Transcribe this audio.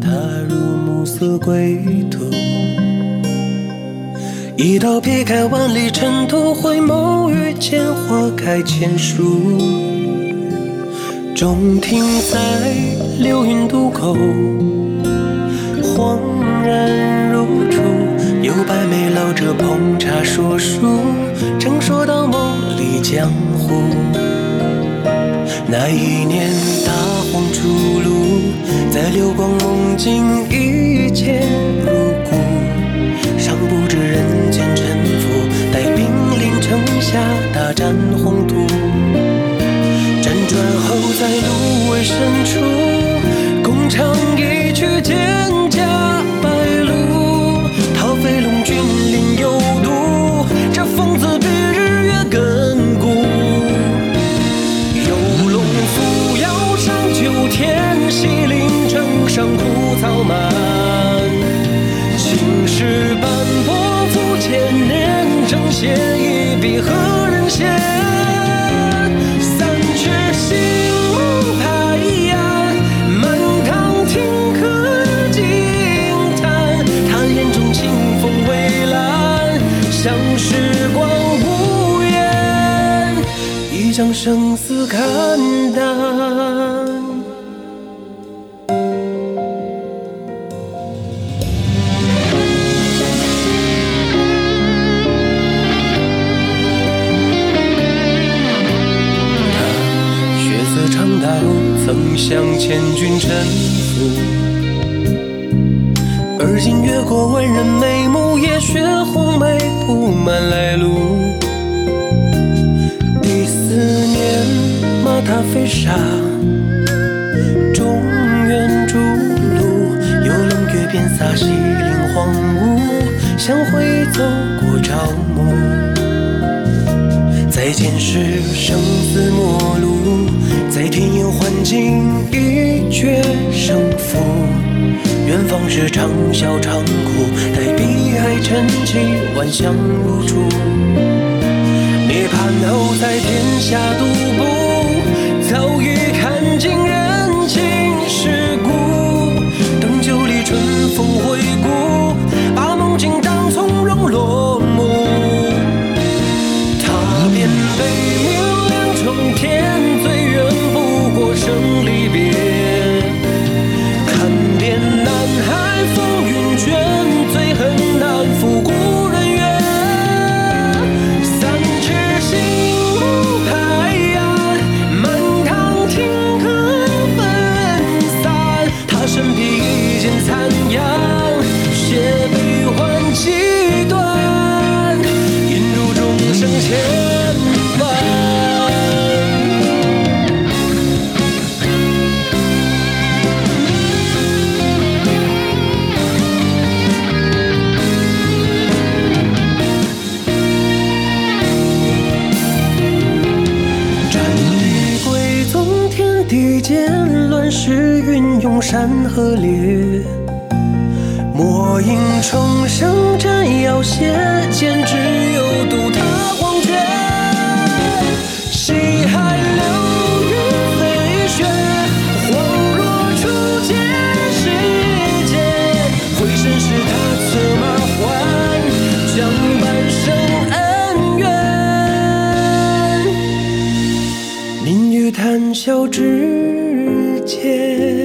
踏入暮色归途。一刀劈开万里尘土，回眸遇见花开千树。中停在流云渡口，恍然如初。有白眉老者捧茶说书，正说到梦里江湖。那一年大下大展宏图。辗转后在芦苇深处，将生死看淡。血色长刀曾向千军臣服，而今越过万人眉目，也学红梅布满来踏飞沙，中原逐鹿，游龙跃变洒西岭荒芜，相会走过朝暮。在前世生死陌路，在天眼幻境一决胜负。远方是长啸长哭，待碧海沉寂，万象如初。涅槃后在天下独步，山河裂，魔影重生，斩妖邪，剑指幽渡踏黄泉。西海流云飞雪，恍若初见世间。回身时，他策马还，将半生恩怨，泯于谈笑之间。